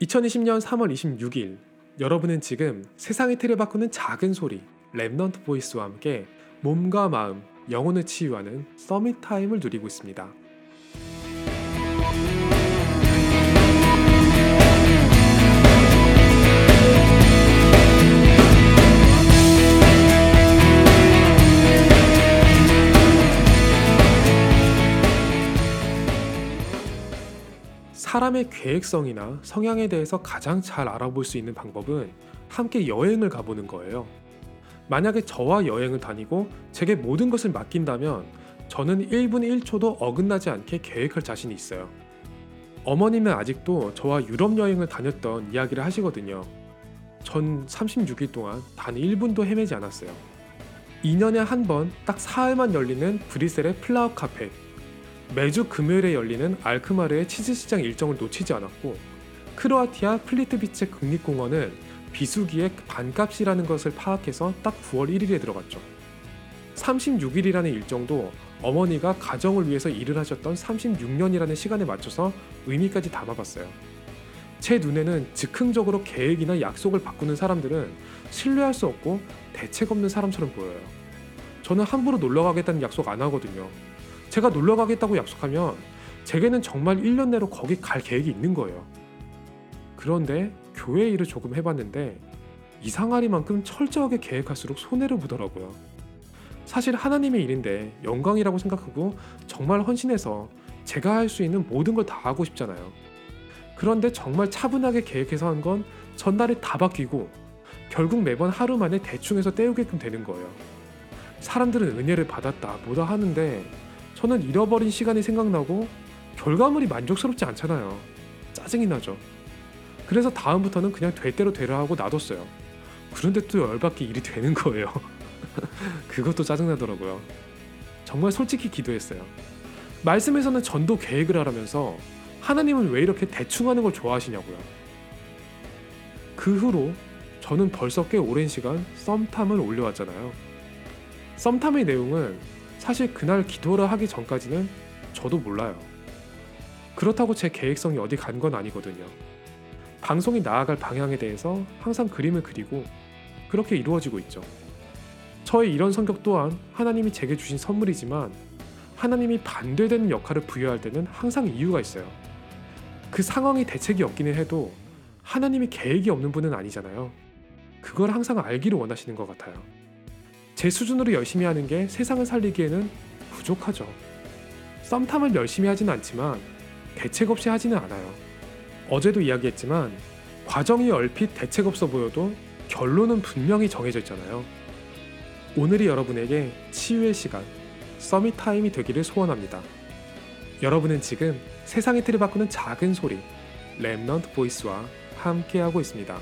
2020년 3월 26일 여러분은 지금 세상의 틀을 바꾸는 작은 소리 Remnant Voice와 함께 몸과 마음, 영혼을 치유하는 Summit Time을 누리고 있습니다. 사람의 계획성이나 성향에 대해서 가장 잘 알아볼 수 있는 방법은 함께 여행을 가보는 거예요. 만약에 저와 여행을 다니고 제게 모든 것을 맡긴다면 저는 1분 1초도 어긋나지 않게 계획할 자신이 있어요. 어머니는 아직도 저와 유럽 여행을 다녔던 이야기를 하시거든요. 전 36일 동안 단 1분도 헤매지 않았어요. 2년에 한 번 딱 사흘만 열리는 브뤼셀의 플라워 카페 매주 금요일에 열리는 알크마르의 치즈 시장 일정을 놓치지 않았고 크로아티아 플리트비체 국립공원은 비수기의 반값이라는 것을 파악해서 딱 9월 1일에 들어갔죠. 36일이라는 일정도 어머니가 가정을 위해서 일을 하셨던 36년이라는 시간에 맞춰서 의미까지 담아봤어요. 제 눈에는 즉흥적으로 계획이나 약속을 바꾸는 사람들은 신뢰할 수 없고 대책 없는 사람처럼 보여요. 저는 함부로 놀러 가겠다는 약속 안 하거든요. 제가 놀러 가겠다고 약속하면 제게는 정말 1년 내로 거기 갈 계획이 있는 거예요. 그런데 교회 일을 조금 해봤는데 이상하리만큼 철저하게 계획할수록 손해를 보더라고요. 사실 하나님의 일인데 영광이라고 생각하고 정말 헌신해서 제가 할 수 있는 모든 걸 다 하고 싶잖아요. 그런데 정말 차분하게 계획해서 한 건 전날에 다 바뀌고 결국 매번 하루 만에 대충해서 때우게끔 되는 거예요. 사람들은 은혜를 받았다 뭐다 하는데 저는 잃어버린 시간이 생각나고 결과물이 만족스럽지 않잖아요. 짜증이 나죠. 그래서 다음부터는 그냥 될 대로 되라 하고 놔뒀어요. 그런데 또 열받게 일이 되는 거예요. 그것도 짜증나더라고요. 정말 솔직히 기도했어요. 말씀에서는 전도 계획을 하라면서 하나님은 왜 이렇게 대충 하는 걸 좋아하시냐고요. 그 후로 저는 벌써 꽤 오랜 시간 썸탐을 올려왔잖아요. 썸탐의 내용은 사실 그날 기도를 하기 전까지는 저도 몰라요. 그렇다고 제 계획성이 어디 간 건 아니거든요. 방송이 나아갈 방향에 대해서 항상 그림을 그리고 그렇게 이루어지고 있죠. 저의 이런 성격 또한 하나님이 제게 주신 선물이지만 하나님이 반대되는 역할을 부여할 때는 항상 이유가 있어요. 그 상황이 대책이 없기는 해도 하나님이 계획이 없는 분은 아니잖아요. 그걸 항상 알기를 원하시는 것 같아요. 제 수준으로 열심히 하는 게 세상을 살리기에는 부족하죠. 썸탐을 열심히 하지는 않지만 대책 없이 하지는 않아요. 어제도 이야기했지만 과정이 얼핏 대책 없어 보여도 결론은 분명히 정해져 있잖아요. 오늘이 여러분에게 치유의 시간, 서밋 타임이 되기를 소원합니다. 여러분은 지금 세상의 틀을 바꾸는 작은 소리, 랩넌트 보이스와 함께하고 있습니다.